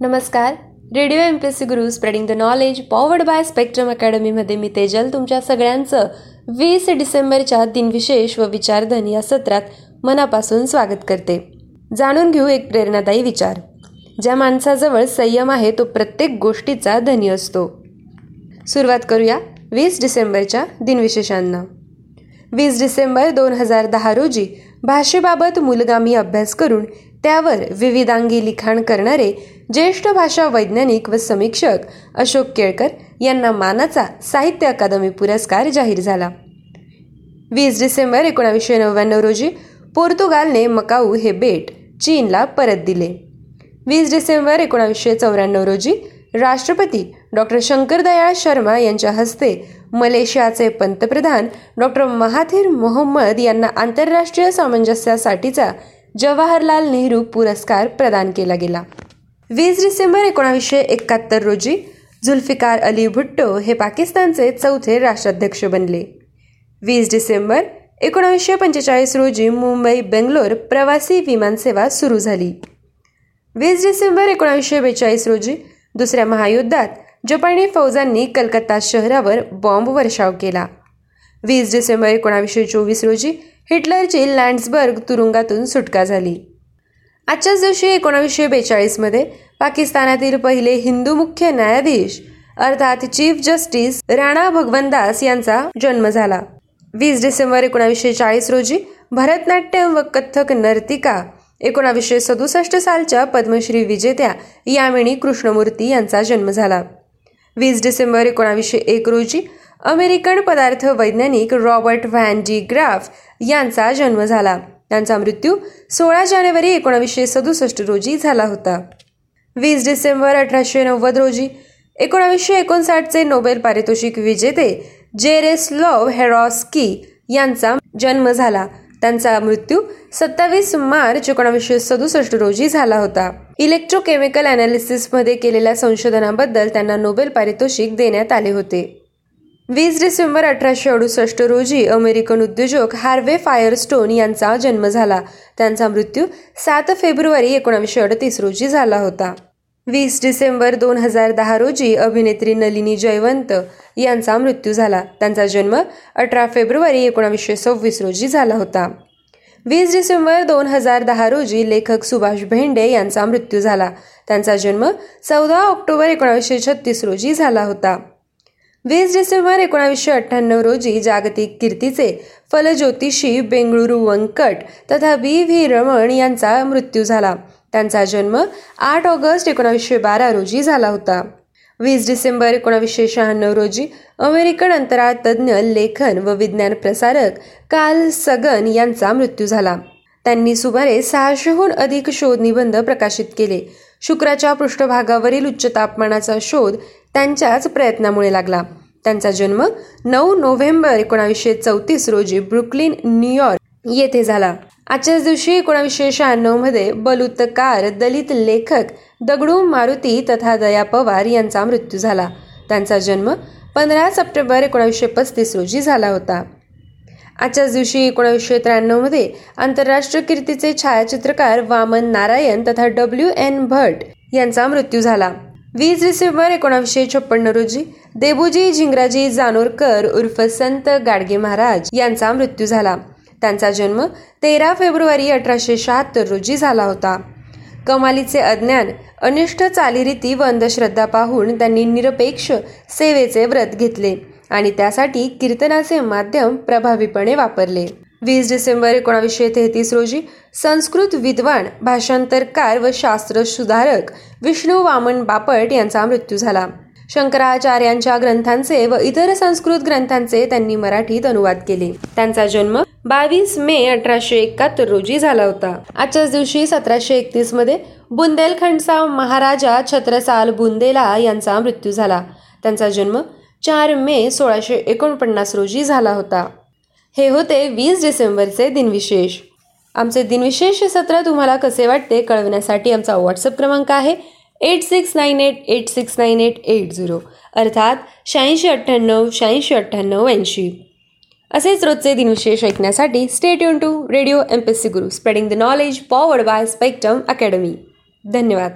नमस्कार. Radio M P S C Guru spreading the knowledge powered by spectrum अकॅडमीमध्ये मी तेजल. तुमच्या सगळ्यांचं वीस डिसेंबरच्या दिनविशेष व विचारधन या सत्रात मनापासून स्वागत करते. जाणून घेऊ एक प्रेरणादायी विचार. ज्या माणसाजवळ संयम आहे तो प्रत्येक गोष्टीचा धनी असतो. सुरुवात करूया वीस डिसेंबरच्या दिनविशेषांना. वीस डिसेंबर दोन हजार दहा रोजी भाषेबाबत मूलगामी अभ्यास करून त्यावर विविधांगी लिखाण करणारे ज्येष्ठ भाषा वैज्ञानिक व समीक्षक अशोक केळकर यांना मानाचा साहित्य अकादमी पुरस्कार जाहीर झाला. वीस डिसेंबर एकोणावीसशे नव्याण्णव रोजी पोर्तुगालने मकाऊ हे बेट चीनला परत दिले. वीस डिसेंबर एकोणावीसशे चौऱ्याण्णव रोजी राष्ट्रपती डॉक्टर शंकरदयाळ शर्मा यांच्या हस्ते मलेशियाचे पंतप्रधान डॉक्टर महाथीर मोहम्मद यांना आंतरराष्ट्रीय सामंजस्यासाठीचा जवाहरलाल नेहरू पुरस्कार प्रदान केला गेला. वीस डिसेंबर एकोणावीसशे एकाहत्तर रोजी झुल्फिकार अली भुट्टो हे पाकिस्तानचे चौथे राष्ट्राध्यक्ष बनले. वीस डिसेंबर एकोणावीसशे पंचेचाळीस रोजी मुंबई बेंगलोर प्रवासी विमानसेवा सुरू झाली. वीस डिसेंबर एकोणावीसशे बेचाळीस रोजी दुसऱ्या महायुद्धात जपानी फौजांनी कलकत्ता शहरावर बॉम्ब वर्षाव केला. वीस डिसेंबर एकोणावीसशे चोवीस रोजी हिटलरची लँड्सबर्ग तुरुंगातून सुटका झाली. आजच्याच दिवशी एकोणावीसशे बेचाळीसमध्ये पाकिस्तानातील पहिले हिंदू मुख्य न्यायाधीश अर्थात चीफ जस्टिस राणा भगवंदास यांचा जन्म झाला. वीस डिसेंबर एकोणावीसशे चाळीस रोजी भरतनाट्यम व कथ्थक नर्तिका एकोणावीसशे सदुसष्ट सालच्या पद्मश्री विजेत्या यामिनी कृष्णमूर्ती यांचा जन्म झाला. वीस डिसेंबर एकोणावीसशे एक रोजी अमेरिकन पदार्थ वैज्ञानिक रॉबर्ट व्हॅन डी ग्राफ यांचा जन्म झाला. त्यांचा मृत्यू सोळा जानेवारी एकोणावीसशे सदुसष्ट रोजी झाला होता. वीस डिसेंबर अठराशे नव्वद रोजी एकोणावीसशे एकोणसाठचे नोबेल पारितोषिक विजेते जेरेस्लॉव हेरॉस्की यांचा जन्म झाला. त्यांचा मृत्यू सत्तावीस मार्च एकोणावीसशे सदुसष्ट रोजी झाला होता. इलेक्ट्रोकेमिकल अनालिसिसमध्ये केलेल्या संशोधनाबद्दल त्यांना नोबेल पारितोषिक देण्यात आले होते. वीस डिसेंबर अठराशे अडुसष्ट रोजी अमेरिकन उद्योजक हार्वे फायरस्टोन यांचा जन्म झाला. त्यांचा मृत्यू सात फेब्रुवारी एकोणीसशे अडतीस रोजी झाला होता. वीस डिसेंबर दोन हजार दहा रोजी अभिनेत्री नलिनी जयवंत यांचा मृत्यू झाला. त्यांचा जन्म अठरा फेब्रुवारी एकोणावीसशे सव्वीस रोजी झाला होता. वीस डिसेंबर दोन हजार दहा रोजी लेखक सुभाष भेंडे यांचा मृत्यू झाला. त्यांचा जन्म चौदा ऑक्टोबर एकोणावीसशे छत्तीस रोजी झाला होता. वीस डिसेंबर एकोणावीसशे अठ्ठ्याण्णव रोजी जागतिक कीर्तीचे फलज्योतिषी बेंगळुरू वंकट तथा बी व्ही रमण यांचा मृत्यू झाला. त्यांचा जन्म आठ ऑगस्ट एकोणावीसशे बारा रोजी झाला होता. वीस डिसेंबर एकोणावीसशे शहाण्णव रोजी अमेरिकन अंतराळ तज्ज्ञ लेखन व विज्ञान प्रसारक काल सगन यांचा मृत्यू झाला. त्यांनी सुमारे सहाशेहून अधिक शोध निबंध प्रकाशित केले. शुक्राच्या पृष्ठभागावरील उच्च तापमानाचा शोध त्यांच्याच प्रयत्नामुळे लागला. त्यांचा जन्म नऊ नोव्हेंबर एकोणावीसशे चौतीस रोजी ब्रुकलिन न्यूयॉर्क येथे झाला. आजच्याच दिवशी एकोणावीसशे शहाण्णवमध्ये बलुतकार दलित लेखक दगडू मारुती तथा दया पवार यांचा मृत्यू झाला. त्यांचा जन्म पंधरा सप्टेंबर एकोणावीसशे पस्तीस रोजी झाला होता. आजच्याच दिवशी एकोणावीसशे त्र्याण्णवमध्ये आंतरराष्ट्रीय कीर्तीचे छायाचित्रकार वामन नारायण तथा डब्ल्यू एन भट यांचा मृत्यू झाला. वीस डिसेंबर एकोणावीसशे छप्पन्न रोजी देबूजी झिंगराजी जानोरकर उर्फ संत गाडगे महाराज यांचा मृत्यू झाला. त्यांचा जन्म तेरा फेब्रुवारी अठराशे शहात्तर रोजी झाला होता. कमालीचे अज्ञान अनिष्ट चालीरीती व अंधश्रद्धा पाहून त्यांनी निरपेक्ष सेवेचे व्रत घेतले आणि त्यासाठी कीर्तनाचे माध्यम प्रभावीपणे वापरले. वीस डिसेंबर एकोणावीसशे तेहतीस रोजी संस्कृत विद्वान भाषांतरकार व शास्त्र सुधारक विष्णू वामन बापट यांचा मृत्यू झाला. शंकराचार्यांच्या ग्रंथांचे व इतर संस्कृत ग्रंथांचे त्यांनी मराठीत अनुवाद केले. त्यांचा जन्म बावीस मे अठराशे एकाहत्तर रोजी झाला होता. आजच्याच दिवशी सतराशे एकतीसमध्ये बुंदेलखंडचा महाराजा छत्रसाल बुंदेला यांचा मृत्यू झाला. त्यांचा जन्म चार मे सोळाशे एकोणपन्नास रोजी झाला होता. हे होते वीस डिसेंबरचे दिनविशेष. आमचे दिनविशेष सत्र तुम्हाला कसे वाटते कळवण्यासाठी आमचा व्हॉट्सअप क्रमांक आहे eight six nine eight eight six nine eight eight zero. अर्थात शहाऐंशी अठ्ठ्याण्णव शहाऐंशी अठ्ठ्याण्णव ऐंशी. असेच रोजचे दिनविशेष ऐकण्यासाठी stay युन to radio M P C Guru spreading the knowledge powered by Spectrum academy धन्यवाद.